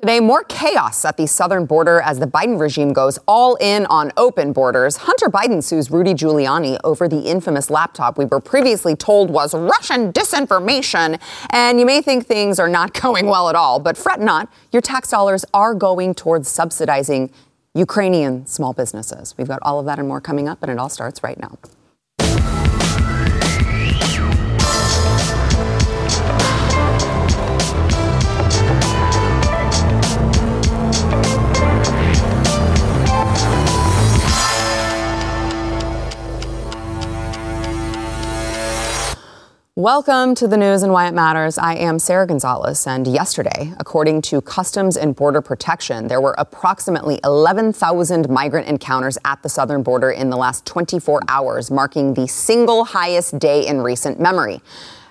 Today, more chaos at the southern border as the Biden regime goes all in on open borders. Hunter Biden sues Rudy Giuliani over the infamous laptop we were previously told was Russian disinformation. And you may think things are not going well at all, but fret not. Your tax dollars are going towards subsidizing Ukrainian small businesses. We've got all of that and more coming up, and it all starts right now. Welcome to the news and why it matters. I am Sarah Gonzalez, and yesterday, according to Customs and Border Protection, there were approximately 11,000 migrant encounters at the southern border in the last 24 hours, marking the single highest day in recent memory.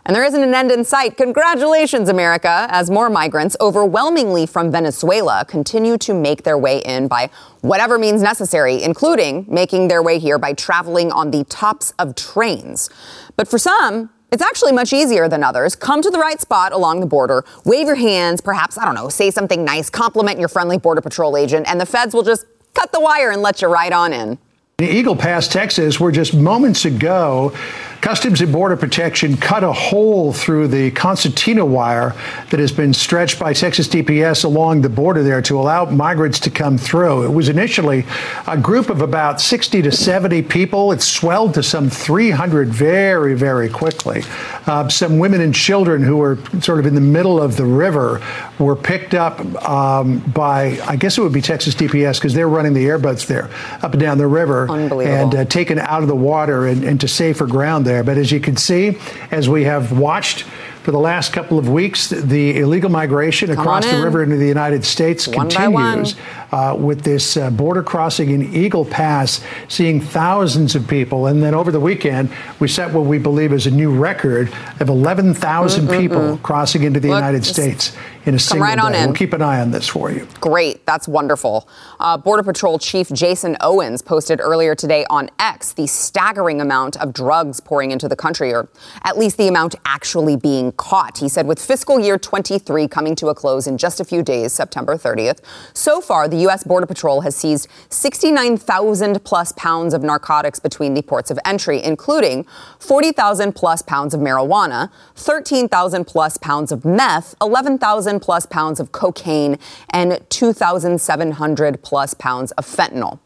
And there isn't an end in sight. Congratulations, America, as more migrants, overwhelmingly from Venezuela, continue to make their way in by whatever means necessary, including making their way here by traveling on the tops of trains. But for some, it's actually much easier than others. Come to the right spot along the border, wave your hands, perhaps, I don't know, say something nice, compliment your friendly Border Patrol agent, and the feds will just cut the wire and let you right on in. Eagle Pass, Texas, where just moments ago, Customs and Border Protection cut a hole through the concertina wire that has been stretched by Texas DPS along the border there to allow migrants to come through. It was initially a group of about 60 to 70 people. It swelled to some 300 very, very quickly. Uh, some women and children who were sort of in the middle of the river were picked up um, by, I guess it would be Texas DPS because they're running the airboats there up and down the river and uh, taken out of the water and, and to safer ground there. But as you can see, as we have watched for the last couple of weeks, the illegal migration Come across the river into the United States One continues uh, with this uh, border crossing in Eagle Pass, seeing thousands of people. And then over the weekend, we set what we believe is a new record of 11,000 people crossing into the Look, United States in a single right on day. in. We'll keep an eye on this for you. Great. That's wonderful. Uh, Border Patrol Chief Jason Owens posted earlier today on X the staggering amount of drugs pouring into the country, or at least the amount actually being caught. He said, with fiscal year 23 coming to a close in just a few days, September 30th, so far the U.S. Border Patrol has seized 69,000 plus pounds of narcotics between the ports of entry, including 40,000 plus pounds of marijuana, 13,000 plus pounds of meth, 11,000 plus pounds of cocaine, and 2,700 plus pounds of fentanyl.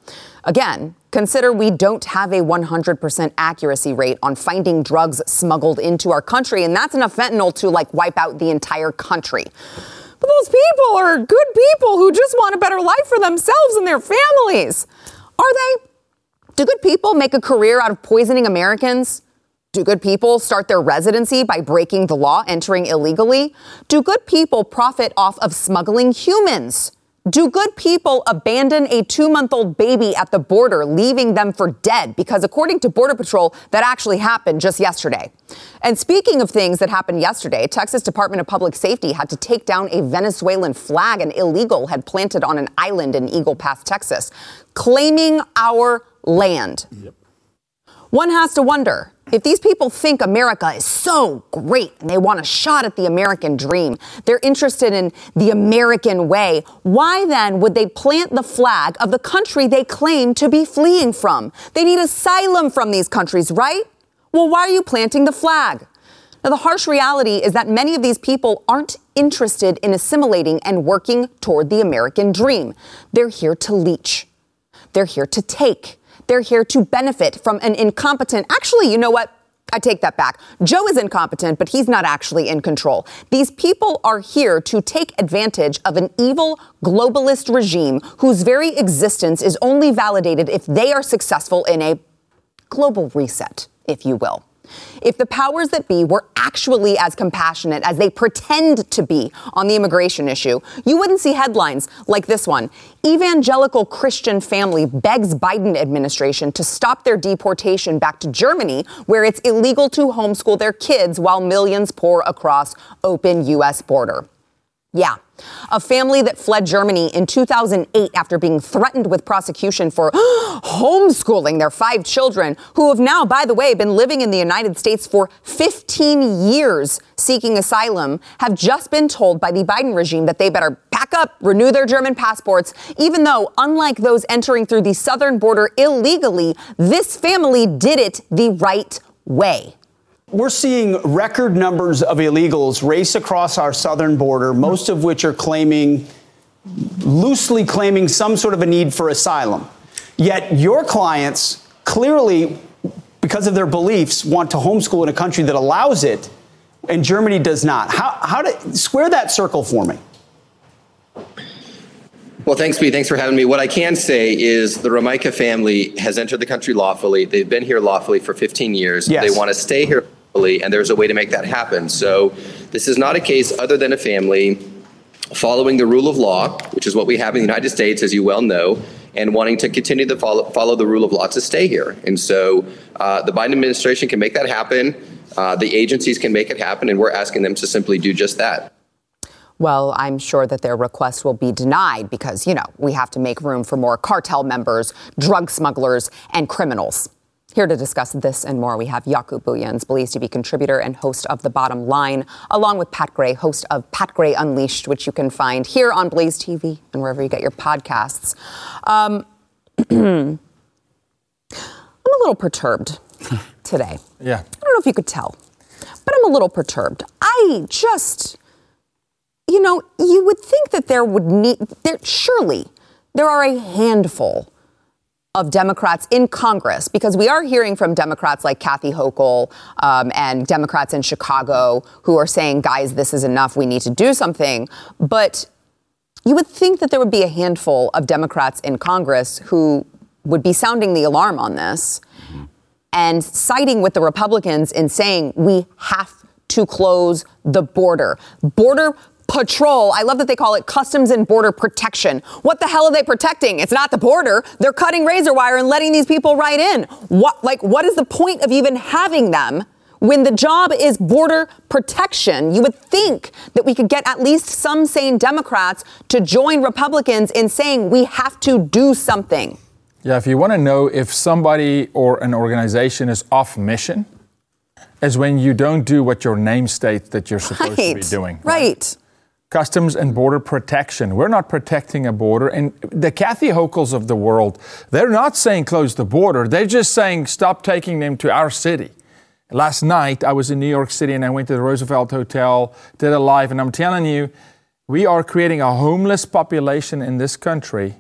Again, consider we don't have a 100% accuracy rate on finding drugs smuggled into our country, and that's enough fentanyl to like wipe out the entire country. But those people are good people who just want a better life for themselves and their families. Are they? Do good people make a career out of poisoning Americans? Do good people start their residency by breaking the law, entering illegally? Do good people profit off of smuggling humans? Do good people abandon a two month old baby at the border, leaving them for dead? Because according to Border Patrol, that actually happened just yesterday. And speaking of things that happened yesterday, Texas Department of Public Safety had to take down a Venezuelan flag an illegal had planted on an island in Eagle Pass, Texas, claiming our land. One has to wonder if these people think America is so great and they want a shot at the American dream, they're interested in the American way, why then would they plant the flag of the country they claim to be fleeing from? They need asylum from these countries, right? Well, why are you planting the flag? Now, the harsh reality is that many of these people aren't interested in assimilating and working toward the American dream. They're here to leech. They're here to take. They're here to benefit from an incompetent, actually, you know what? I take that back. Joe is incompetent, but he's not actually in control. These people are here to take advantage of an evil globalist regime whose very existence is only validated if they are successful in a global reset, if you will. If the powers that be were actually as compassionate as they pretend to be on the immigration issue, you wouldn't see headlines like this one. Evangelical Christian family begs Biden administration to stop their deportation back to Germany, where it's illegal to homeschool their kids while millions pour across open U.S. border. Yeah. A family that fled Germany in 2008 after being threatened with prosecution for homeschooling their five children, who have now, by the way, been living in the United States for 15 years seeking asylum, have just been told by the Biden regime that they better pack up, renew their German passports, even though, unlike those entering through the southern border illegally, this family did it the right way. We're seeing record numbers of illegals race across our southern border, most of which are claiming, loosely claiming some sort of a need for asylum. Yet your clients clearly, because of their beliefs, want to homeschool in a country that allows it, and Germany does not. How, how to square that circle for me? Well, thanks, B. Thanks for having me. What I can say is the Romeike family has entered the country lawfully. They've been here lawfully for 15 years. Yes. They want to stay here lawfully, and there's a way to make that happen. So this is not a case other than a family following the rule of law, which is what we have in the United States, as you well know, and wanting to continue to follow, follow the rule of law to stay here. And so uh, the Biden administration can make that happen. Uh, the agencies can make it happen, and we're asking them to simply do just that. Well, I'm sure that their request will be denied because, you know, we have to make room for more cartel members, drug smugglers, and criminals. Here to discuss this and more, we have Jaco Booyens, Blaze TV contributor and host of The Bottom Line, along with Pat Gray, host of Pat Gray Unleashed, which you can find here on Blaze TV and wherever you get your podcasts. Um, I'm a little perturbed today. Yeah. I don't know if you could tell, but I'm a little perturbed. I just you know, you would think that there would need, there, surely there are a handful of Democrats in Congress, because we are hearing from Democrats like Kathy Hochul um, and Democrats in Chicago who are saying, guys, this is enough, we need to do something. But you would think that there would be a handful of Democrats in Congress who would be sounding the alarm on this and siding with the Republicans in saying we have to close the border. Border patrol. I love that they call it customs and border protection. What the hell are they protecting? It's not the border. They're cutting razor wire and letting these people right in. What like what is the point of even having them? When the job is border protection, you would think that we could get at least some sane Democrats to join Republicans in saying we have to do something. Yeah, if you want to know if somebody or an organization is off mission, is when you don't do what your name states that you're supposed right. to be doing. Right. right. Customs and border protection. We're not protecting a border. And the Kathy Hochuls of the world, they're not saying close the border. They're just saying stop taking them to our city. Last night, I was in New York City and I went to the Roosevelt Hotel, did a live, and I'm telling you, we are creating a homeless population in this country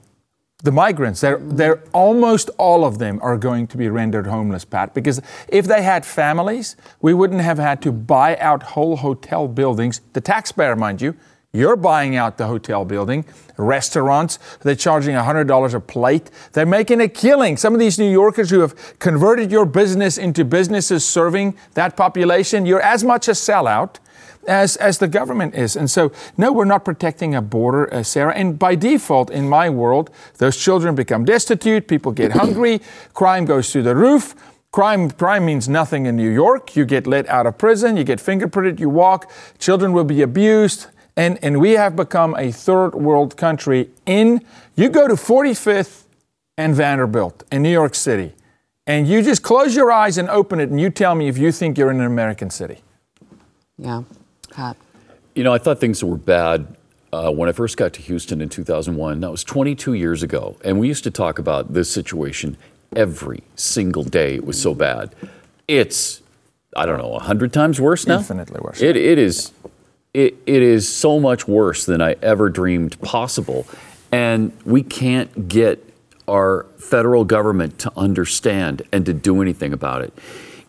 the migrants, they're, they're almost all of them are going to be rendered homeless, Pat, because if they had families, we wouldn't have had to buy out whole hotel buildings. The taxpayer, mind you, you're buying out the hotel building. Restaurants, they're charging $100 a plate. They're making a killing. Some of these New Yorkers who have converted your business into businesses serving that population, you're as much a sellout as, as the government is. And so, no, we're not protecting a border, uh, Sarah. And by default, in my world, those children become destitute, people get hungry, crime goes through the roof. Crime, crime means nothing in New York. You get let out of prison, you get fingerprinted, you walk, children will be abused. And, and we have become a third world country in, you go to 45th and Vanderbilt in New York City, and you just close your eyes and open it, and you tell me if you think you're in an American city. Yeah. Pat. You know, I thought things were bad uh, when I first got to Houston in 2001. That was 22 years ago. And we used to talk about this situation every single day. It was so bad. It's, I don't know, 100 times worse now? Infinitely worse. It, it, is, it, it is so much worse than I ever dreamed possible. And we can't get our federal government to understand and to do anything about it.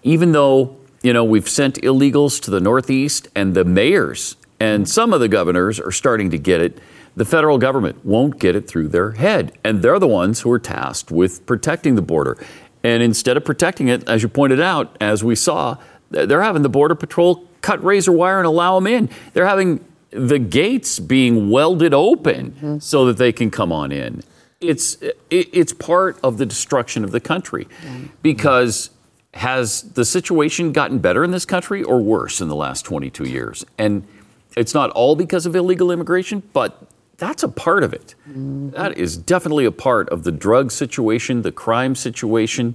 Even though you know, we've sent illegals to the Northeast, and the mayors and some of the governors are starting to get it. The federal government won't get it through their head, and they're the ones who are tasked with protecting the border. And instead of protecting it, as you pointed out, as we saw, they're having the Border Patrol cut razor wire and allow them in. They're having the gates being welded open mm-hmm. so that they can come on in. It's, it's part of the destruction of the country because has the situation gotten better in this country or worse in the last 22 years? And It's not all because of illegal immigration, but that's a part of it. That is definitely a part of the drug situation, the crime situation,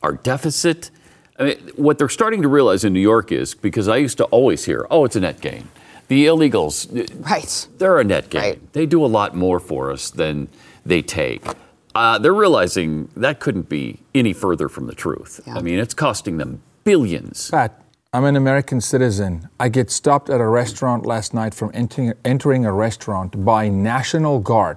our deficit. I mean, what they're starting to realize in New York is because I used to always hear, oh, it's a net gain. The illegals, Right. they're a net gain. Right. They do a lot more for us than they take. Uh, they're realizing that couldn't be any further from the truth. Yeah. I mean, it's costing them billions. Pat, I'm an American citizen. I get stopped at a restaurant last night from entering, entering a restaurant by National Guard.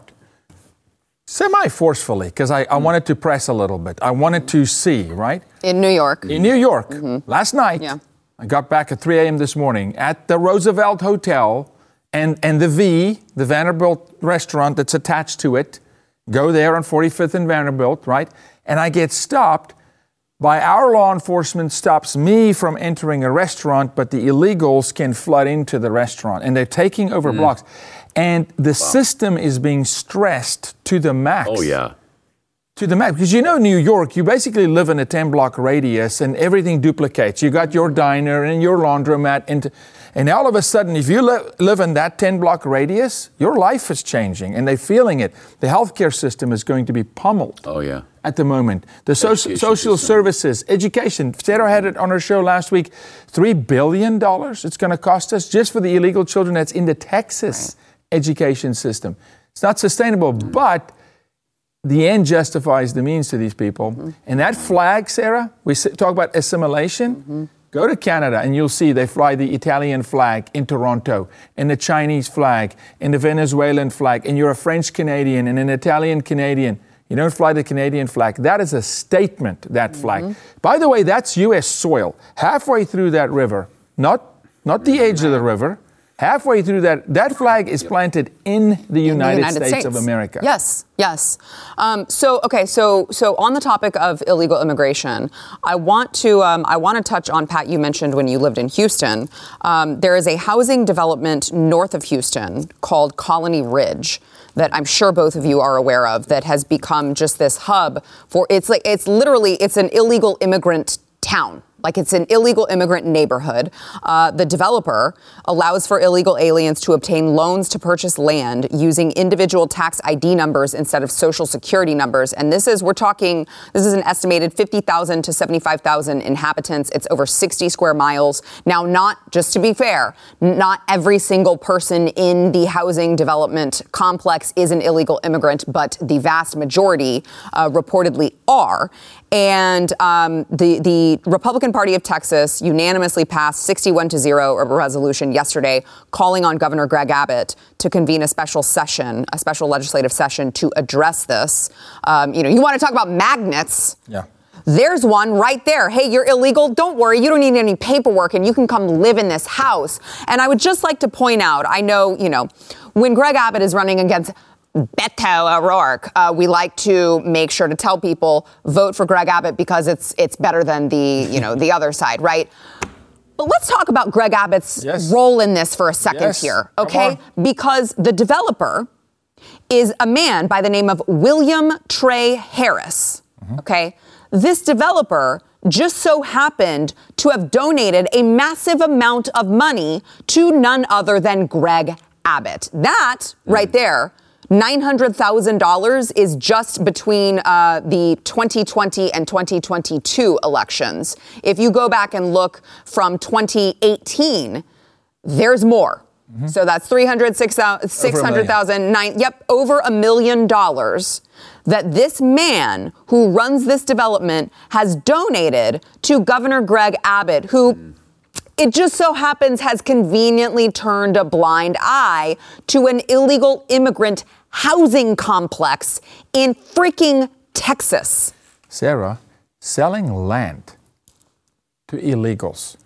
Semi forcefully, because I, I hmm. wanted to press a little bit. I wanted to see, right? In New York. In New York, mm-hmm. last night, Yeah. I got back at 3 a.m. this morning at the Roosevelt Hotel and, and the V, the Vanderbilt restaurant that's attached to it. Go there on 45th and Vanderbilt, right? And I get stopped by our law enforcement stops me from entering a restaurant, but the illegals can flood into the restaurant and they're taking over hmm. blocks. And the system is being stressed to the max Oh, yeah. to the max because you know New York, you basically live in a 10 block radius and everything duplicates. You got your diner and your laundromat, and, and all of a sudden, if you li- live in that 10 block radius, your life is changing and they're feeling it. The healthcare system is going to be pummeled Oh, yeah. at the moment. The so- social system. services, education. Sarah had it on her show last week. $3 billion it's going to cost us just for the illegal children that's in the Texas education system. It's not sustainable, but the end justifies the means to these people. Mm-hmm. And that flag, Sarah, we talk about assimilation. Mm-hmm. Go to Canada and you'll see they fly the Italian flag in Toronto, and the Chinese flag, and the Venezuelan flag, and you're a French Canadian and an Italian Canadian. You don't fly the Canadian flag. That is a statement, that mm-hmm. flag. By the way, that's US soil. Halfway through that river, not, not the edge of the river, halfway through that, that flag is planted in the in the United, States, of America. Yes, yes. Um, so okay, so so on the topic of illegal immigration, I want to um, I want to touch on Pat. You mentioned when you lived in Houston, um, there is a housing development north of Houston called Colony Ridge that I'm sure both of you are aware of that has become just this hub for it's like it's literally it's an illegal immigrant town. Like it's an illegal immigrant neighborhood. Uh, the developer allows for illegal aliens to obtain loans to purchase land using individual tax ID numbers instead of social security numbers. And this is, we're talking, this is an estimated 50,000 to 75,000 inhabitants. It's over 60 square miles. Now, not, just to be fair, not every single person in the housing development complex is an illegal immigrant, but the vast majority uh, reportedly are. And um, the the Republican Party of Texas unanimously passed 61 to zero a resolution yesterday, calling on Governor Greg Abbott to convene a special session, a special legislative session to address this. Um, you know, you want to talk about magnets? Yeah. There's one right there. Hey, you're illegal. Don't worry. You don't need any paperwork and you can come live in this house. And I would just like to point out I know, you know, when Greg Abbott is running against Beto O'Rourke, uh, we like to make sure to tell people vote for Greg Abbott because it's it's better than the you know the other side, right? But let's talk about Greg Abbott's Yes. role in this for a second Yes. here, okay? Because the developer is a man by the name of William Trey Harris. Okay. This developer just so happened to have donated a massive amount of money to none other than Greg Abbott. That right there. $900,000 is just between uh, the 2020 and 2022 elections. If you go back and look from 2018, there's more. So that's 306,000, 600,000, nine, yep, over a million dollars that this man who runs this development has donated to Governor Greg Abbott, who it just so happens has conveniently turned a blind eye to an illegal immigrant housing complex in freaking Texas. Sarah, selling land to illegals.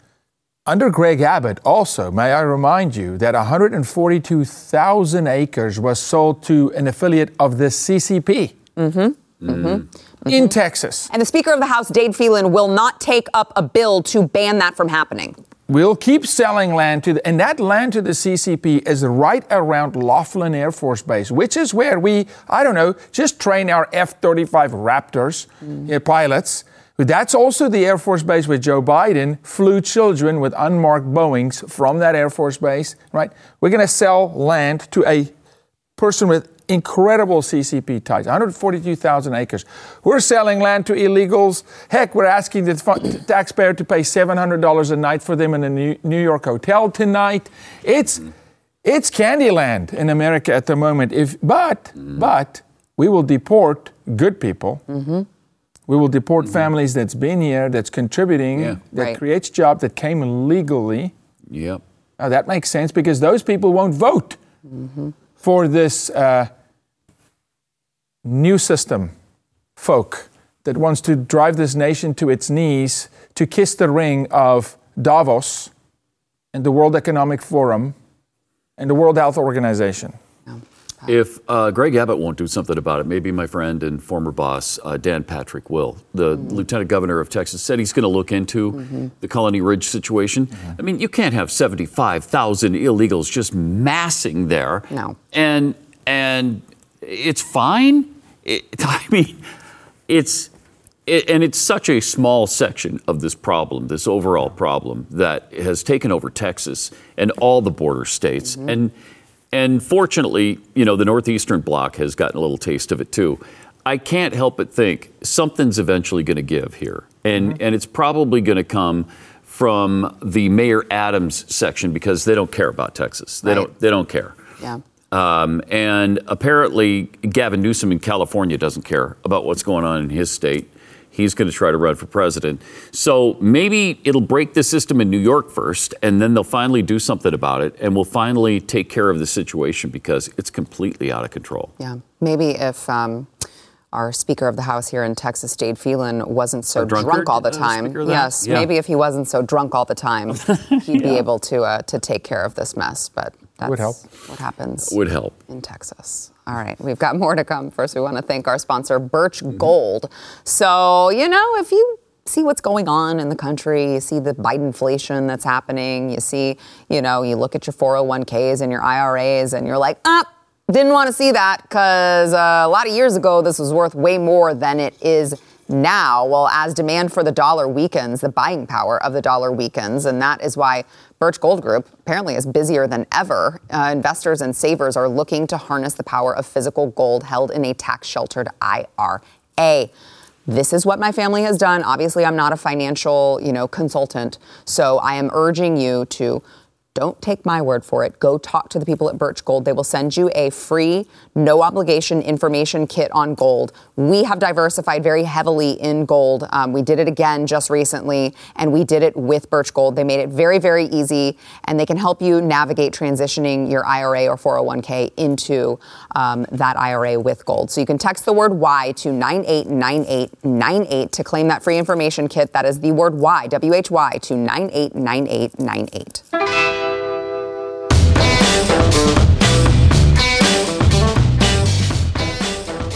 Under Greg Abbott, also, may I remind you that 142,000 acres was sold to an affiliate of the CCP mm-hmm. Mm-hmm. Mm-hmm. In Texas. And the Speaker of the House, Dade Phelan, will not take up a bill to ban that from happening. We'll keep selling land to the, and that land to the CCP is right around Laughlin Air Force Base, which is where we, I don't know, just train our F 35 Raptors uh, pilots. That's also the Air Force Base where Joe Biden flew children with unmarked Boeings from that Air Force Base, right? We're going to sell land to a person with incredible CCP ties, 142,000 acres. We're selling land to illegals. Heck, we're asking the taxpayer to pay $700 a night for them in a New York hotel tonight. It's it's Candyland in America at the moment. If but mm. but we will deport good people. Mm-hmm. We will deport mm-hmm. families that's been here, that's contributing, yeah. that right. creates jobs that came legally. Yep. Now that makes sense because those people won't vote. Mm-hmm for this uh, new system folk that wants to drive this nation to its knees to kiss the ring of Davos and the World Economic Forum and the World Health Organization. If uh, Greg Abbott won't do something about it, maybe my friend and former boss, uh, Dan Patrick, will. The mm-hmm. lieutenant governor of Texas said he's going to look into mm-hmm. the Colony Ridge situation. Mm-hmm. I mean, you can't have 75,000 illegals just massing there. No. And, and it's fine. It, I mean, it's. It, and it's such a small section of this problem, this overall problem, that has taken over Texas and all the border states. Mm-hmm. And and fortunately, you know, the Northeastern Bloc has gotten a little taste of it too. I can't help but think something's eventually going to give here. And, mm-hmm. and it's probably going to come from the Mayor Adams section because they don't care about Texas. They, right. don't, they don't care. Yeah. Um, and apparently, Gavin Newsom in California doesn't care about what's going on in his state he's going to try to run for president. So maybe it'll break the system in New York first, and then they'll finally do something about it, and we'll finally take care of the situation because it's completely out of control. Yeah. Maybe if. Um, our Speaker of the House here in Texas, Dade Phelan, wasn't so drunk all the uh, time. Uh, yes, yeah. maybe if he wasn't so drunk all the time, he'd yeah. be able to uh, to take care of this mess. But that's would help. what happens. Would help in Texas. All right, we've got more to come. First, we want to thank our sponsor, Birch mm-hmm. Gold. So, you know, if you see what's going on in the country, you see the Biden inflation that's happening, you see, you know, you look at your 401ks and your IRAs and you're like, ah, didn't want to see that because uh, a lot of years ago this was worth way more than it is now. Well, as demand for the dollar weakens, the buying power of the dollar weakens, and that is why Birch Gold Group apparently is busier than ever. Uh, investors and savers are looking to harness the power of physical gold held in a tax sheltered IRA. This is what my family has done. Obviously, I'm not a financial, you know, consultant, so I am urging you to don't take my word for it. Go talk to the people at Birch Gold. They will send you a free, no obligation information kit on gold. We have diversified very heavily in gold. Um, we did it again just recently, and we did it with Birch Gold. They made it very, very easy, and they can help you navigate transitioning your IRA or 401k into um, that IRA with gold. So you can text the word Y to 989898 to claim that free information kit. That is the word Y, W H Y, to 989898.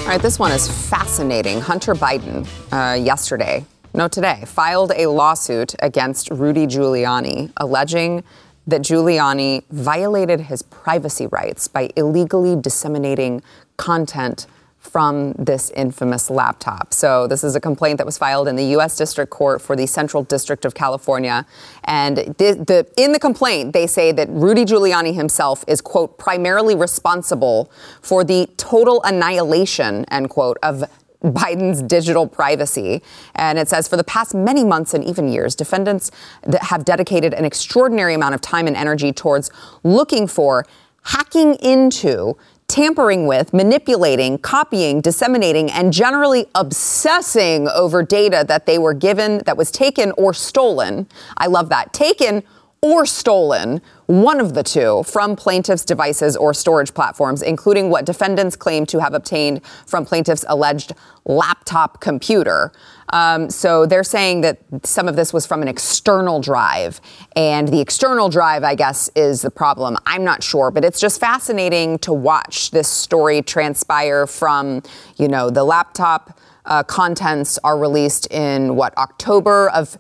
All right, this one is fascinating. Hunter Biden, uh, yesterday, no, today, filed a lawsuit against Rudy Giuliani, alleging that Giuliani violated his privacy rights by illegally disseminating content from this infamous laptop. So, this is a complaint that was filed in the U.S. District Court for the Central District of California. And the, the, in the complaint, they say that Rudy Giuliani himself is, quote, primarily responsible for the total annihilation, end quote, of Biden's digital privacy. And it says for the past many months and even years, defendants that have dedicated an extraordinary amount of time and energy towards looking for hacking into tampering with, manipulating, copying, disseminating, and generally obsessing over data that they were given that was taken or stolen. I love that. Taken or stolen, one of the two, from plaintiffs' devices or storage platforms, including what defendants claim to have obtained from plaintiffs' alleged laptop computer. Um, so they're saying that some of this was from an external drive, and the external drive, I guess, is the problem. I'm not sure, but it's just fascinating to watch this story transpire from, you know, the laptop uh, contents are released in what October of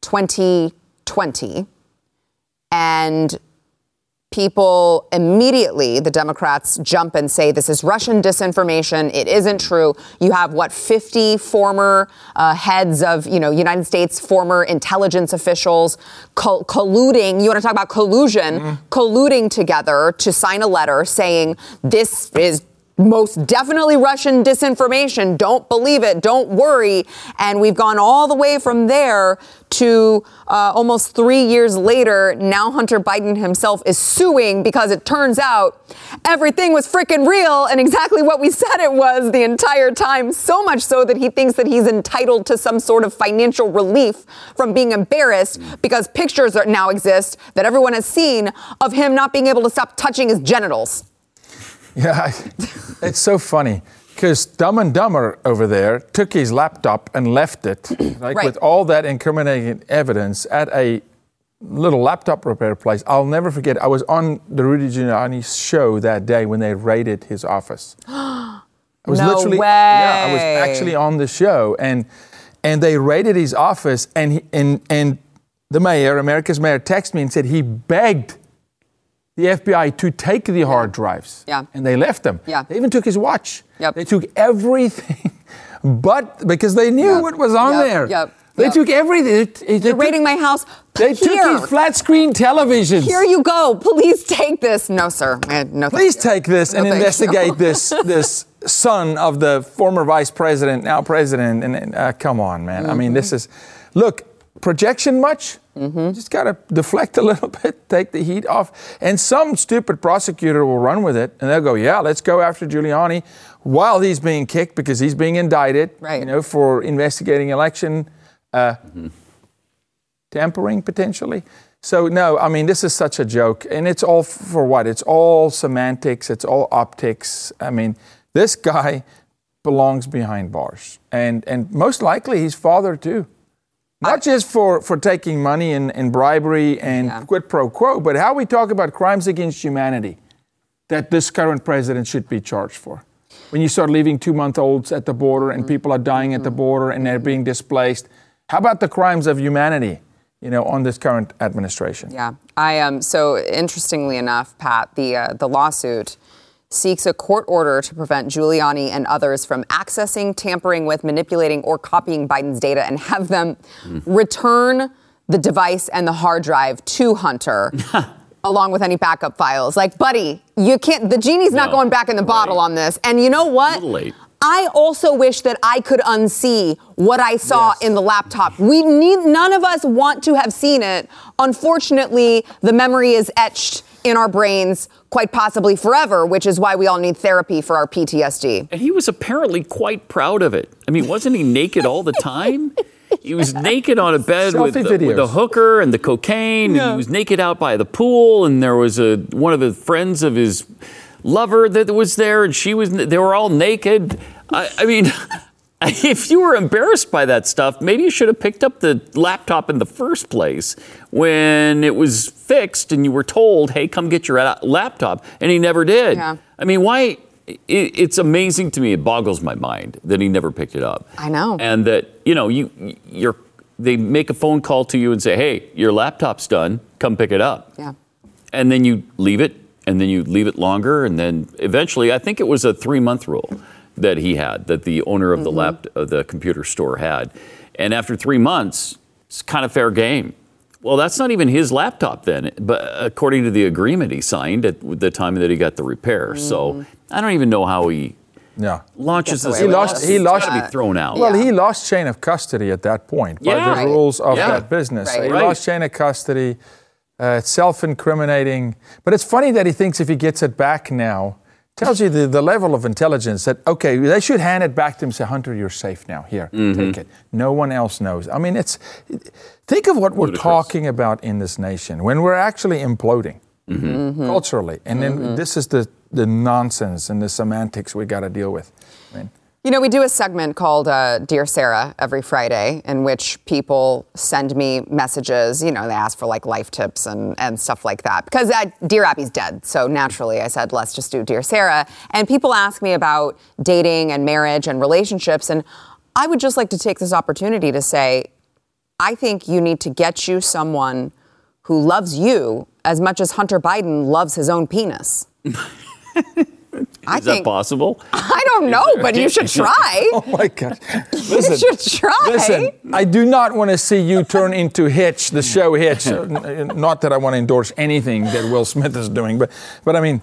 2020 and people immediately, the Democrats jump and say this is Russian disinformation. It isn't true. You have what 50 former uh, heads of you know United States former intelligence officials co- colluding. You want to talk about collusion? Mm-hmm. Colluding together to sign a letter saying this is most definitely Russian disinformation. Don't believe it. Don't worry. And we've gone all the way from there to uh, almost three years later. Now Hunter Biden himself is suing because it turns out everything was freaking real and exactly what we said it was the entire time. So much so that he thinks that he's entitled to some sort of financial relief from being embarrassed because pictures now exist that everyone has seen of him not being able to stop touching his genitals. Yeah, it's so funny because Dumb and Dumber over there took his laptop and left it, like right. with all that incriminating evidence, at a little laptop repair place. I'll never forget. I was on the Rudy Giuliani show that day when they raided his office. I was no literally, way. yeah, I was actually on the show, and and they raided his office, and he, and and the mayor, America's mayor, texted me and said he begged the FBI to take the hard drives. Yeah. And they left them. Yeah. They even took his watch. Yep. They took everything, but because they knew yep. what was on yep. there. Yep. They took everything. They, they They're raiding my house. They Here. took his flat screen televisions. Here you go. Please take this. No, sir. Uh, no. Please take this no, and investigate this this son of the former vice president, now president. And uh, come on, man. Mm-hmm. I mean, this is look projection much. Mm-hmm. Just got to deflect a little bit, take the heat off. And some stupid prosecutor will run with it and they'll go, yeah, let's go after Giuliani while he's being kicked because he's being indicted, right. you know, for investigating election uh, mm-hmm. tampering potentially. So, no, I mean, this is such a joke. And it's all for what? It's all semantics, it's all optics. I mean, this guy belongs behind bars. And, and most likely his father, too. Not just for, for taking money and, and bribery and yeah. quid pro quo, but how we talk about crimes against humanity that this current president should be charged for. When you start leaving two month olds at the border and mm-hmm. people are dying at the mm-hmm. border and they're being displaced, how about the crimes of humanity? You know, on this current administration. Yeah, I am. Um, so interestingly enough, Pat, the uh, the lawsuit seeks a court order to prevent Giuliani and others from accessing, tampering with, manipulating, or copying Biden's data and have them mm. return the device and the hard drive to Hunter. along with any backup files. Like, buddy, you can't, the genie's no, not going back in the bottle right. on this. And you know what? I also wish that I could unsee what I saw yes. in the laptop. We need, none of us want to have seen it. Unfortunately, the memory is etched in our brains quite possibly forever, which is why we all need therapy for our PTSD. And he was apparently quite proud of it. I mean, wasn't he naked all the time? He was naked on a bed with, with, a hooker and the cocaine. Yeah. And he was naked out by the pool, and there was a one of the friends of his lover that was there, and she was. They were all naked. I, I mean, if you were embarrassed by that stuff, maybe you should have picked up the laptop in the first place when it was fixed and you were told, hey, come get your laptop. And he never did. Yeah. I mean, why? it's amazing to me. It boggles my mind that he never picked it up. I know. And that, you know, you, you're, they make a phone call to you and say, hey, your laptop's done. Come pick it up. Yeah. And then you leave it and then you leave it longer. And then eventually, I think it was a three month rule that he had, that the owner of mm-hmm. the lap, of the computer store had. And after three months, it's kind of fair game. Well, that's not even his laptop then, but according to the agreement he signed at the time that he got the repair. Mm-hmm. So I don't even know how he yeah. launches this. He lost. He lost. To be thrown out. Well, yeah. he lost chain of custody at that point by yeah. the right. rules of yeah. that business. Right. He right. lost chain of custody. Uh, self-incriminating. But it's funny that he thinks if he gets it back now, tells you the, the level of intelligence that okay they should hand it back to him and say hunter you're safe now here mm-hmm. take it no one else knows i mean it's think of what we're Ludicrous. talking about in this nation when we're actually imploding mm-hmm. Mm-hmm. culturally and then mm-hmm. this is the the nonsense and the semantics we got to deal with I mean, you know, we do a segment called uh, Dear Sarah every Friday in which people send me messages. You know, they ask for like life tips and, and stuff like that. Because uh, Dear Abby's dead. So naturally, I said, let's just do Dear Sarah. And people ask me about dating and marriage and relationships. And I would just like to take this opportunity to say, I think you need to get you someone who loves you as much as Hunter Biden loves his own penis. I Is that think possible? I don't know, but you should try. Oh my God. you should try. Listen, I do not want to see you turn into Hitch, the show Hitch. Uh, not that I want to endorse anything that Will Smith is doing, but, but I mean,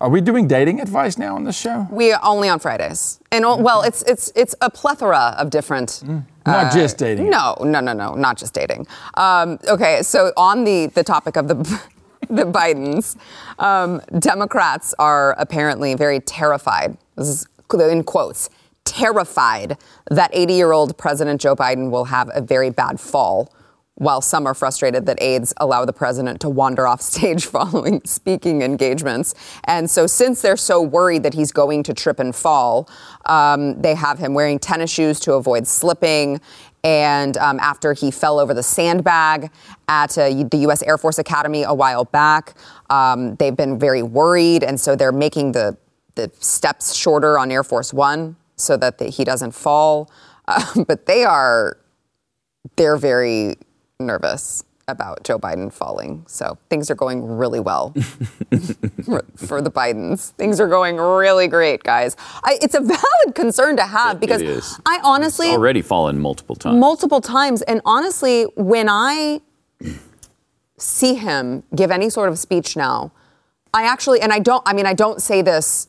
are we doing dating advice now on the show? We are only on Fridays, and well, it's it's it's a plethora of different. Not just dating. No, no, no, no, not just dating. Um, okay, so on the the topic of the the Bidens, um, Democrats are apparently very terrified. This is in quotes. Terrified that 80 year old President Joe Biden will have a very bad fall, while some are frustrated that aides allow the president to wander off stage following speaking engagements. And so, since they're so worried that he's going to trip and fall, um, they have him wearing tennis shoes to avoid slipping. And um, after he fell over the sandbag at uh, the U.S. Air Force Academy a while back, um, they've been very worried. And so, they're making the, the steps shorter on Air Force One so that the, he doesn't fall. Uh, but they are they're very nervous about Joe Biden falling. So things are going really well for, for the Bidens. Things are going really great, guys. I, it's a valid concern to have It- because it. I honestly Already fallen multiple times. multiple times, and honestly, when I see him give any sort of speech now, I actually, and I don't, I mean, I don't say this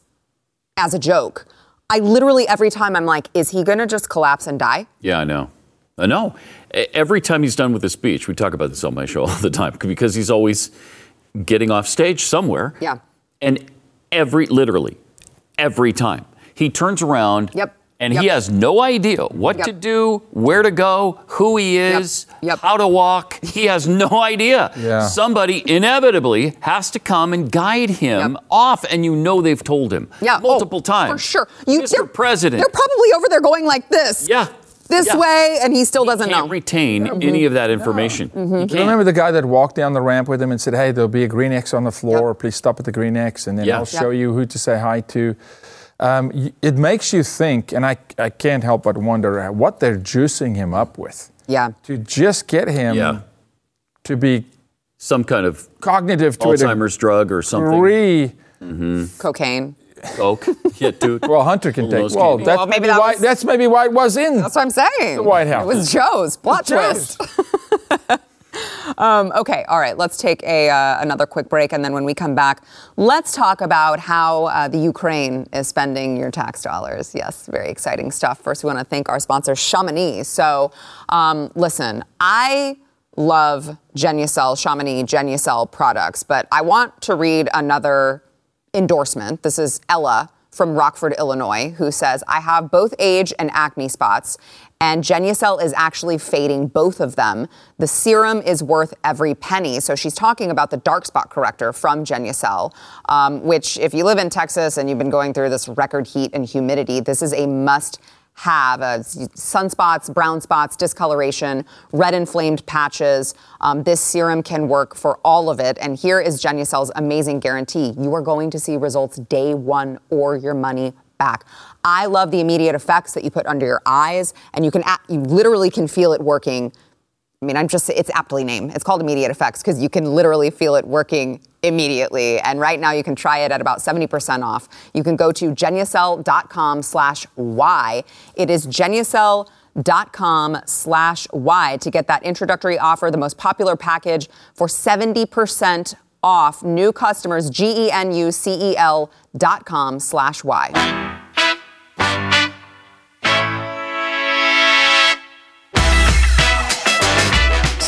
as a joke. I literally every time I'm like, is he gonna just collapse and die? Yeah, I know. I know. E- Every time he's done with a speech, we talk about this on my show all the time because he's always getting off stage somewhere. Yeah. And every, literally, every time he turns around. Yep. And Yep. he has no idea what Yep. to do, where to go, who he is, Yep. how to walk. He has no idea. Yeah. Somebody inevitably has to come and guide him Yep. off, and you know they've told him Yeah, oh, multiple oh, times. for sure. they're- Mr. President. They're probably over there going like this. Yeah. This Yeah. way, and he still doesn't can't know. Mm-hmm. retain any of that information. You Do you can't. remember the guy that walked down the ramp with him and said, "Hey, there'll be a green X on the floor. Yep. Please stop at the green X, and then Yeah. I'll show you who to say hi to." Um, it makes you think, and I, I can't help but wonder uh, what they're juicing him up with yeah. to just get him Yeah. to be Some kind of cognitive to Alzheimer's drug or something. degree. Cocaine. Coke. Yeah, dude. Well, Hunter can One take. those Well, that's Well, maybe maybe that why. was- That's maybe why it was in. That's what I'm saying. The White House. It was Joe's plot Joe's. twist. um, okay, all right. Let's take a uh, another quick break, and then when we come back, let's talk about how uh, the Ukraine is spending your tax dollars. Yes, very exciting stuff. First, we want to thank our sponsor, Chamonix. So, um, listen, I love Genucel, Chamonix Genucel products, but I want to read another endorsement. This is Ella from Rockford, Illinois, who says, I have both age and acne spots, and Genucel is actually fading both of them. The serum is worth every penny. So she's talking about the dark spot corrector from Genucel, um, which, if you live in Texas and you've been going through this record heat and humidity, this is a must have uh, sunspots, brown spots, discoloration, red inflamed patches. Um, this serum can work for all of it. And here is Genucel's amazing guarantee. You are going to see results day one or your money back. I love the immediate effects that you put under your eyes and you can, you literally can feel it working I mean, I'm just, it's aptly named. It's called immediate effects because you can literally feel it working immediately. And right now you can try it at about 70% off. You can go to genucel.com slash Y. It is genucel.com slash Y to get that introductory offer, the most popular package for 70% off new customers, G-E-N-U-C-E-L dot com slash Y.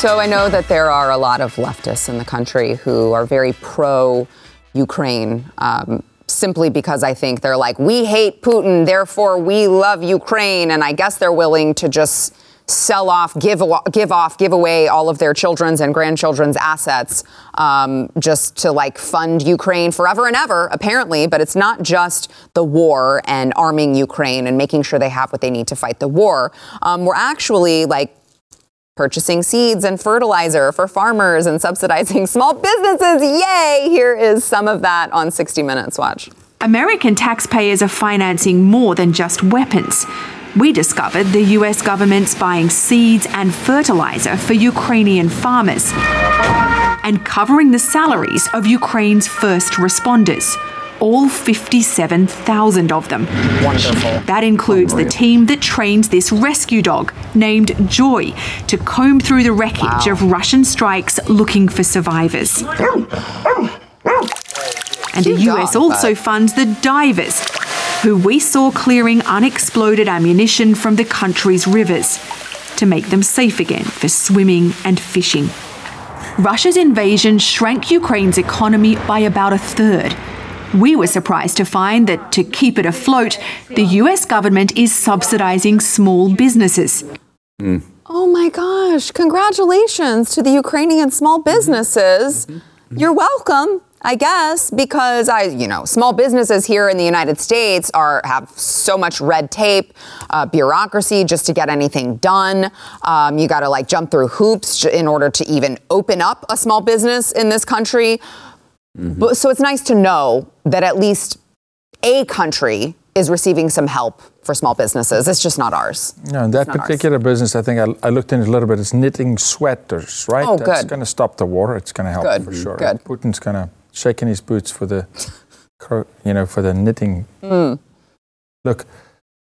So I know that there are a lot of leftists in the country who are very pro Ukraine. Um, simply because I think they're like, we hate Putin, therefore we love Ukraine. And I guess they're willing to just sell off, give, give off, give away all of their children's and grandchildren's assets um, just to like fund Ukraine forever and ever, apparently. But it's not just the war and arming Ukraine and making sure they have what they need to fight the war. Um, we're actually like purchasing seeds and fertilizer for farmers and subsidizing small businesses. Yay! Here is some of that on 60 Minutes. Watch. American taxpayers are financing more than just weapons. we discovered the US government's buying seeds and fertilizer for Ukrainian farmers and covering the salaries of Ukraine's first responders. All 57,000 of them. Wonderful. That includes the team that trains this rescue dog named Joy to comb through the wreckage of Russian strikes looking for survivors. And the US also funds the divers, who we saw clearing unexploded ammunition from the country's rivers to make them safe again for swimming and fishing. Russia's invasion shrank Ukraine's economy by about a third. We were surprised to find that to keep it afloat, the US government is subsidizing small businesses. Oh my gosh, congratulations to the Ukrainian small businesses. You're welcome. I guess because I, you know, small businesses here in the United States are have so much red tape, uh, bureaucracy just to get anything done. Um, you got to like jump through hoops in order to even open up a small business in this country. But, so it's nice to know that at least a country is receiving some help for small businesses. It's just not ours. No, that not ours. particular business, I think I, I looked into a little bit. It's knitting sweaters, right? Oh, That's going to stop the war. It's going to help Good, for sure. good. Putin's going to shaking his boots for the, you know, for the knitting. Hmm. Look,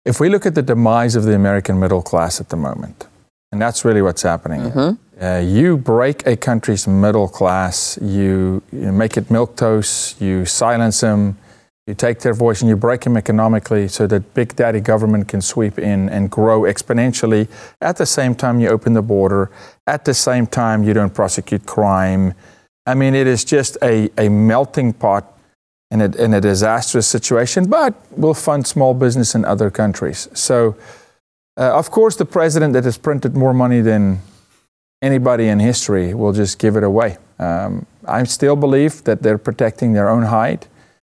if we look at the demise of the American middle class at the moment, and that's really what's happening. Mm-hmm. Uh, you break a country's middle class, you, you make it milquetoast, you silence them, you take their voice and you break them economically so that big daddy government can sweep in and grow exponentially. At the same time, you open the border. At the same time, you don't prosecute crime. I mean, it is just a, a melting pot in a, in a disastrous situation, but we'll fund small business in other countries. So, uh, of course, the president that has printed more money than anybody in history will just give it away. Um, I still believe that they're protecting their own hide.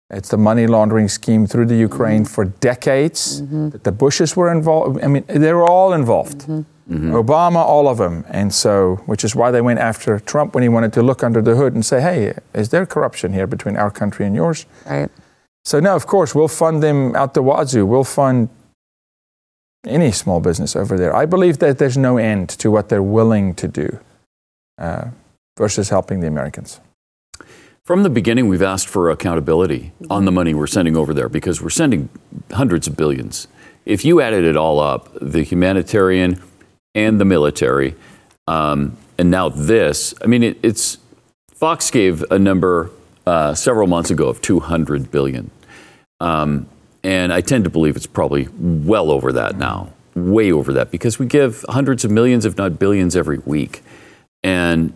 It's the money laundering scheme through the Ukraine for decades. That the Bushes were involved. I mean, they were all involved. Obama, all of them. And so, which is why they went after Trump when he wanted to look under the hood and say, hey, is there corruption here between our country and yours? Right. So, no, of course, we'll fund them out the wazoo. We'll fund any small business over there. I believe that there's no end to what they're willing to do uh, versus helping the Americans. From the beginning, we've asked for accountability on the money we're sending over there because we're sending hundreds of billions. If you added it all up, the humanitarian and the military, um, and now this, I mean, it, it's Fox gave a number uh, several months ago of 200 billion. Um, and I tend to believe it's probably well over that now, way over that, because we give hundreds of millions, if not billions, every week. And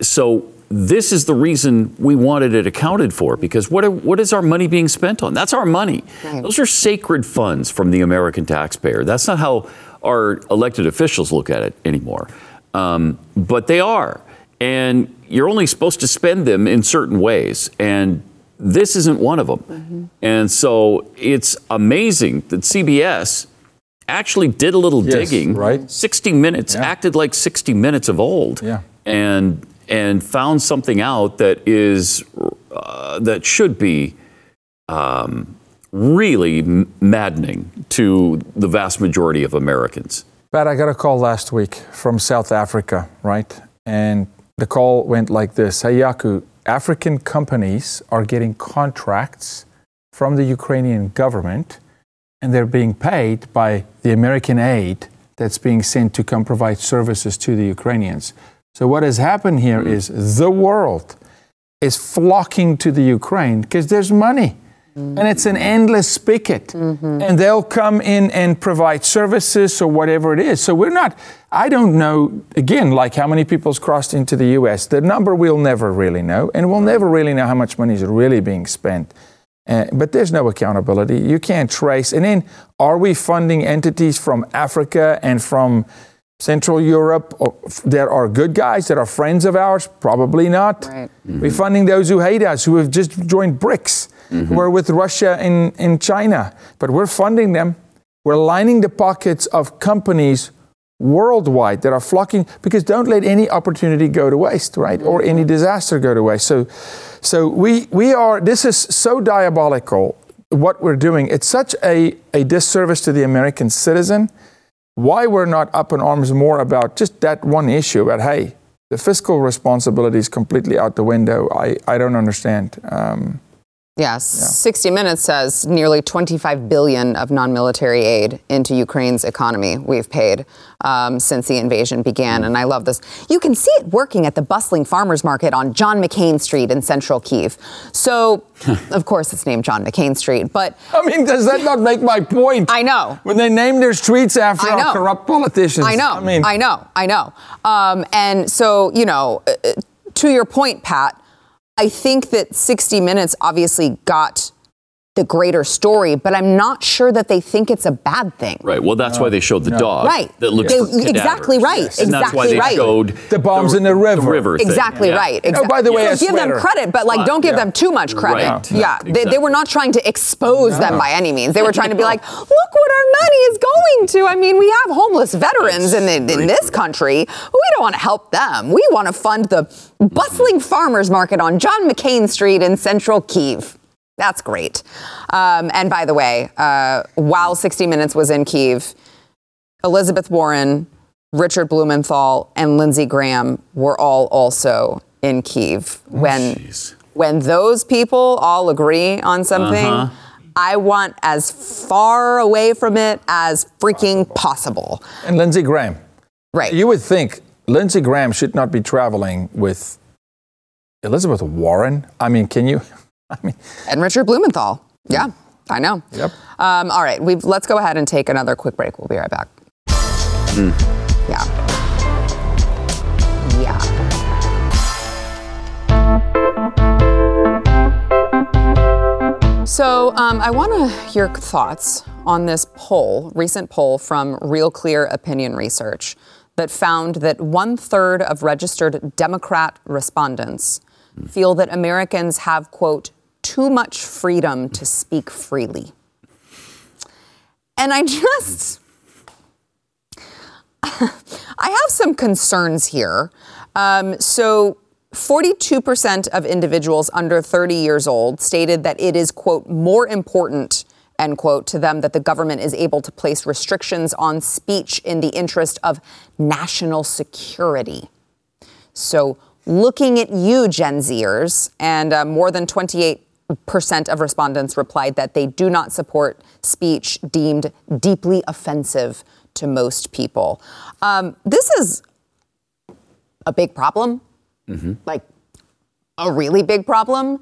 so this is the reason we wanted it accounted for because what, are, what is our money being spent on? That's our money. Those are sacred funds from the American taxpayer. That's not how our elected officials look at it anymore. Um, but they are. And you're only supposed to spend them in certain ways. And this isn't one of them. And so it's amazing that CBS actually did a little Yes, digging. right. 60 Minutes acted like 60 Minutes of old. Yeah. And and found something out that is uh, that should be um, really m- maddening to the vast majority of Americans. But I got a call last week from South Africa, right? And the call went like this Hey, Jaco, African companies are getting contracts from the Ukrainian government, and they're being paid by the American aid that's being sent to come provide services to the Ukrainians. So, what has happened here hmm. is the world is flocking to the Ukraine because there's money. And it's an endless spigot. And they'll come in and provide services or whatever it is. So we're not, I don't know, again, like how many people's crossed into the US. The number we'll never really know. And we'll never really know how much money is really being spent. Uh, but there's no accountability. You can't trace. And then, are we funding entities from Africa and from Central Europe or f- that are good guys, that are friends of ours? Probably not. Right. We're funding those who hate us, who have just joined BRICS, who are with Russia and, and China. But we're funding them. We're lining the pockets of companies worldwide that are flocking because don't let any opportunity go to waste, right? Or any disaster go to waste. So, so we, we are, this is so diabolical. what we're doing, it's such a, a disservice to the American citizen. Why we're not up in arms more about just that one issue about, hey, the fiscal responsibility is completely out the window. I, I don't understand. Um, Yes, 60 Minutes says nearly 25 billion of non-military aid into Ukraine's economy we've paid um, since the invasion began, and I love this. You can see it working at the bustling farmers market on John McCain Street in central Kiev. So, of course, it's named John McCain Street, but I mean, does that not make my point? I know. When they name their streets after our corrupt politicians. I know. I mean, I know. I know. Um, and so, you know, uh, uh, to your point, Pat, I think that 60 Minutes obviously got the greater story, but I'm not sure that they think it's a bad thing. Right. Well, that's why they showed the dog. Right. That looks They- cadavers. exactly right. And that's why they right. showed The bombs in the river. The river. Exactly Yeah. right. Oh, by the way, a give them credit, but like, don't give Yeah. them too much credit. Right. Yeah, They, they were not trying to expose them by any means. They were trying to be like, look what our money is going to. I mean, we have homeless veterans in, the, in this country. We don't want to help them. We want to fund the bustling farmers market on John McCain Street in central Kiev. That's great. Um, and by the way, uh, while 60 Minutes was in Kiev, Elizabeth Warren, Richard Blumenthal, and Lindsey Graham were all also in Kiev. When, jeez. when those people all agree on something, I want as far away from it as freaking possible. and Lindsey Graham. Right. You would think Lindsey Graham should not be traveling with Elizabeth Warren. I mean, can you? I mean, and Richard Blumenthal. Yeah, I know. Yep. Um, all right, we've, let's go ahead and take another quick break. We'll be right back. Yeah. Yeah. So um, I want to hear thoughts on this poll, recent poll from Real Clear Opinion Research, that found that one third of registered Democrat respondents feel that Americans have quote too much freedom to speak freely. And I just, I have some concerns here. Um, so, 42% of individuals under 30 years old stated that it is, quote, more important, end quote, to them that the government is able to place restrictions on speech in the interest of national security. So, looking at you, Gen Zers, and uh, more than 28% of respondents replied that they do not support speech deemed deeply offensive to most people. Um, this is a big problem, like a really big problem.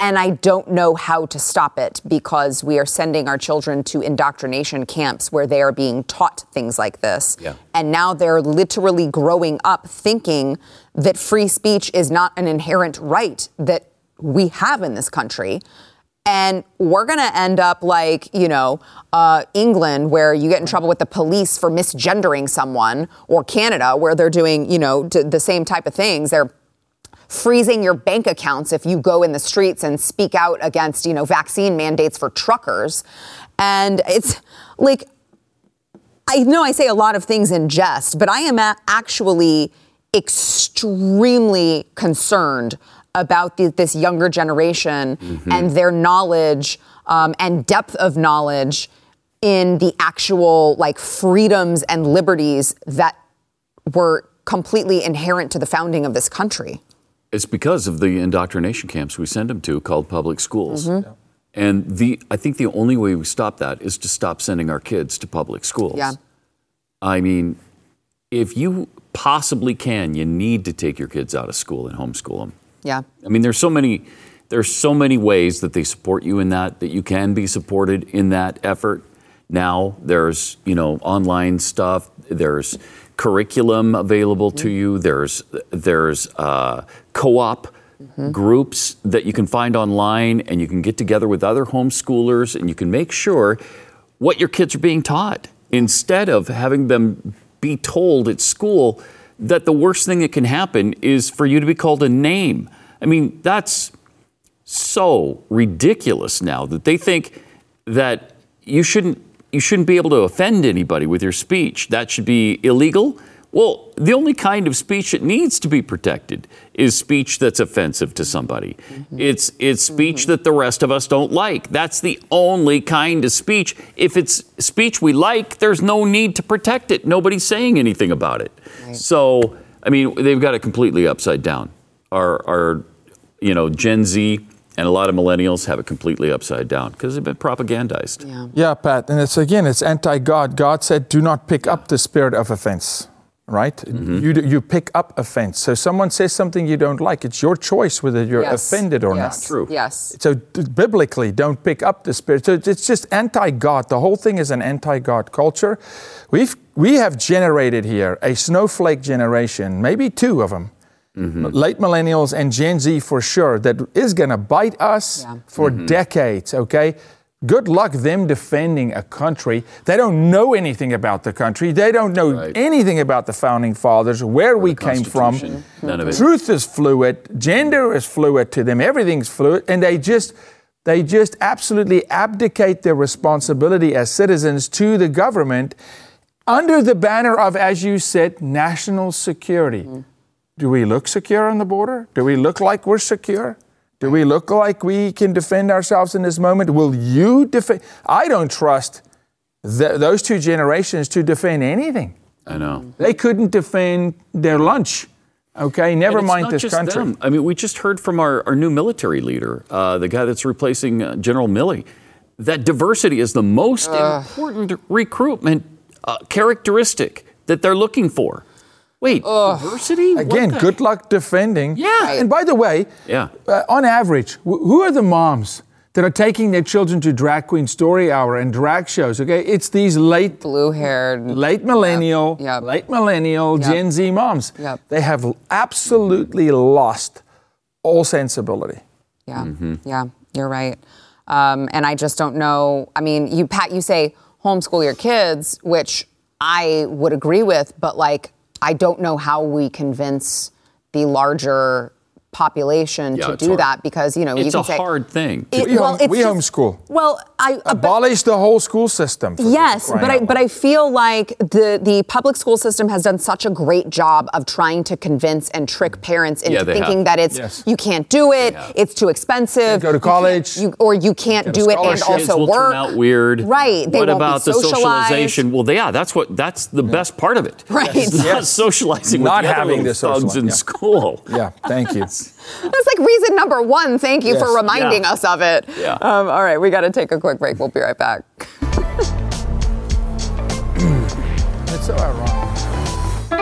And I don't know how to stop it because we are sending our children to indoctrination camps where they are being taught things like this. Yeah. And now they're literally growing up thinking that free speech is not an inherent right that we have in this country. And we're going to end up like, you know, uh, England, where you get in trouble with the police for misgendering someone, or Canada, where they're doing, you know, d- the same type of things. They're freezing your bank accounts if you go in the streets and speak out against, you know, vaccine mandates for truckers. And it's like, I know I say a lot of things in jest, but I am actually extremely concerned about the, this younger generation and their knowledge um, and depth of knowledge in the actual like freedoms and liberties that were completely inherent to the founding of this country. It's because of the indoctrination camps we send them to called public schools. Mm-hmm. And the I think the only way we stop that is to stop sending our kids to public schools. Yeah. I mean, if you possibly can, you need to take your kids out of school and homeschool them. Yeah. I mean, there's so many there's so many ways that they support you in that that you can be supported in that effort. Now there's you know online stuff. There's curriculum available to you. There's there's uh, co-op groups that you can find online, and you can get together with other homeschoolers, and you can make sure what your kids are being taught instead of having them be told at school that the worst thing that can happen is for you to be called a name. I mean, that's so ridiculous now that they think that you shouldn't you shouldn't be able to offend anybody with your speech. That should be illegal. Well, the only kind of speech that needs to be protected is speech that's offensive to somebody. Mm-hmm. It's it's speech mm-hmm. that the rest of us don't like. That's the only kind of speech. If it's speech we like, there's no need to protect it. Nobody's saying anything about it. So, I mean, they've got it completely upside down. Our our you know, Gen Z and a lot of millennials have it completely upside down because they've been propagandized. Yeah. Yeah, Pat, and it's again, it's anti-God. God said, "Do not pick up the spirit of offense." Right? Mm-hmm. You you pick up offense. So someone says something you don't like. It's your choice whether you're Yes. offended or yes. not. True. Yes. So d- biblically, don't pick up the spirit. So it's just anti-God. The whole thing is an anti-God culture. We've we have generated here a snowflake generation, maybe two of them, late millennials and Gen Z for sure, that is going to bite us Yeah. for decades. Okay. Good luck them defending a country. They don't know anything about the country. They don't know Right. anything about the founding fathers, where we came from. None of it. Truth is fluid, gender is fluid to them, everything's fluid, and they just they just absolutely abdicate their responsibility as citizens to the government under the banner of, as you said, national security. Mm-hmm. Do we look secure on the border? Do we look like we're secure? Do we look like we can defend ourselves in this moment? Will you defend? I don't trust th- those two generations to defend anything. I know. They couldn't defend their lunch. Okay, never mind this country. them. I mean, we just heard from our, our new military leader, uh, the guy that's replacing uh, General Milley, that diversity is the most important recruitment uh, characteristic that they're looking for. Wait, diversity? What Again, the- good luck defending. Yeah. And by the way, Yeah. uh, on average, wh- who are the moms that are taking their children to drag queen story hour and drag shows? Okay, it's these late Blue haired. late millennial, Yep. late millennial Yep. Gen Z moms. Yep. They have absolutely lost all sensibility. Yeah, yeah, you're right. Um, and I just don't know. I mean, you Pat, you say homeschool your kids, which I would agree with, but like, I don't know how we convince the larger population Yeah, to do hard. that because you know you It's can a say hard thing. It- We, well, home- we just- homeschool. Well, I uh, but- Abolish the whole school system. for Yes, but I out but. I feel like the the public school system has done such a great job of trying to convince and trick parents into Yeah, thinking have. that it's Yes. you can't do it, it's too expensive, Can't go to college. you, or you can't do it and scholarship. also Kids will work. turn out weird. Right, they what won't be about the socialization? Well, yeah, that's what that's the best part of it. Right. It's not Yes. socializing Not having the other having little to thugs in school. Yeah, thank you. That's like reason number one. Thank you for reminding Yeah. us of it. Yeah. Um, all right, we got to take a quick break. We'll be right back. It's so ironic.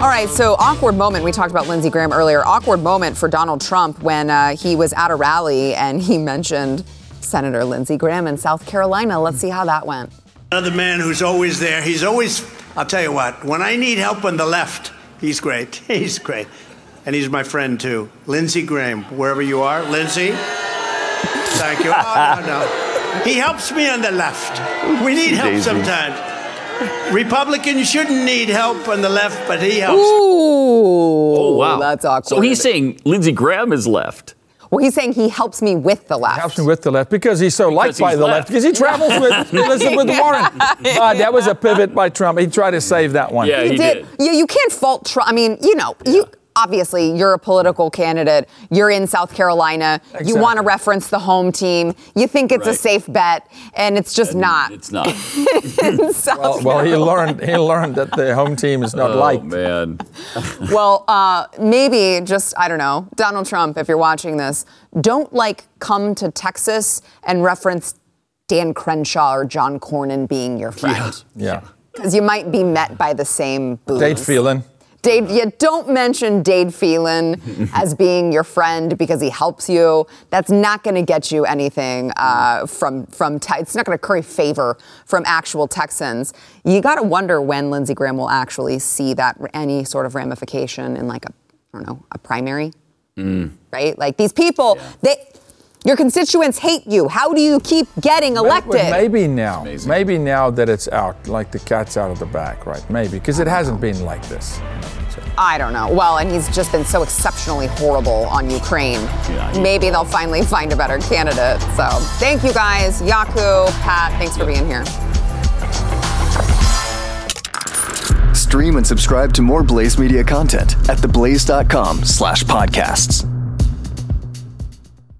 All right, so awkward moment. We talked about Lindsey Graham earlier. Awkward moment for Donald Trump when uh, he was at a rally and he mentioned Senator Lindsey Graham in South Carolina. Let's see how that went. Another man who's always there. He's always, I'll tell you what, when I need help on the left, he's great. He's great. And he's my friend too. Lindsey Graham, wherever you are. Lindsey, thank you. Oh, no, no. He helps me on the left. We need help Daisy. sometimes. Republicans shouldn't need help on the left, but he helps. Ooh, Oh wow, that's awkward. So he's saying Lindsey Graham is left. Well, he's saying he helps me with the left. Helps me with the left because he's so liked by he's the left. left. Because he travels with Elizabeth Warren. Ah, that was a pivot by Trump. He tried to save that one. Yeah, He he did. You, you can't fault Trump. I mean, you know, you obviously you're a political candidate. You're in South Carolina. You want to reference the home team. You think it's a safe bet, and it's just not. It's not. South Well, well, he learned he learned that the home team is not like oh liked. man. Well, uh, maybe just I don't know, Donald Trump. If you're watching this, don't like come to Texas and reference Dan Crenshaw or John Cornyn being your friend Yeah. because you might be met by the same boos. Dade Phelan. Dade, you don't mention Dade Phelan as being your friend because he helps you. That's not going to get you anything uh, from from. Te- it's not going to curry favor from actual Texans. You got to wonder when Lindsey Graham will actually see that any sort of ramification in like a I don't know a primary, right? Like these people, they your constituents hate you. How do you keep getting elected? But maybe now, maybe now that it's out, like the cat's out of the bag, right? Maybe because it hasn't been like this. I don't know. Well, and he's just been so exceptionally horrible on Ukraine. Yeah, Maybe they'll finally find a better candidate. So thank you guys. Jaco, Pat, thanks for being here. Stream and subscribe to more Blaze Media content at theblaze.com slash podcasts.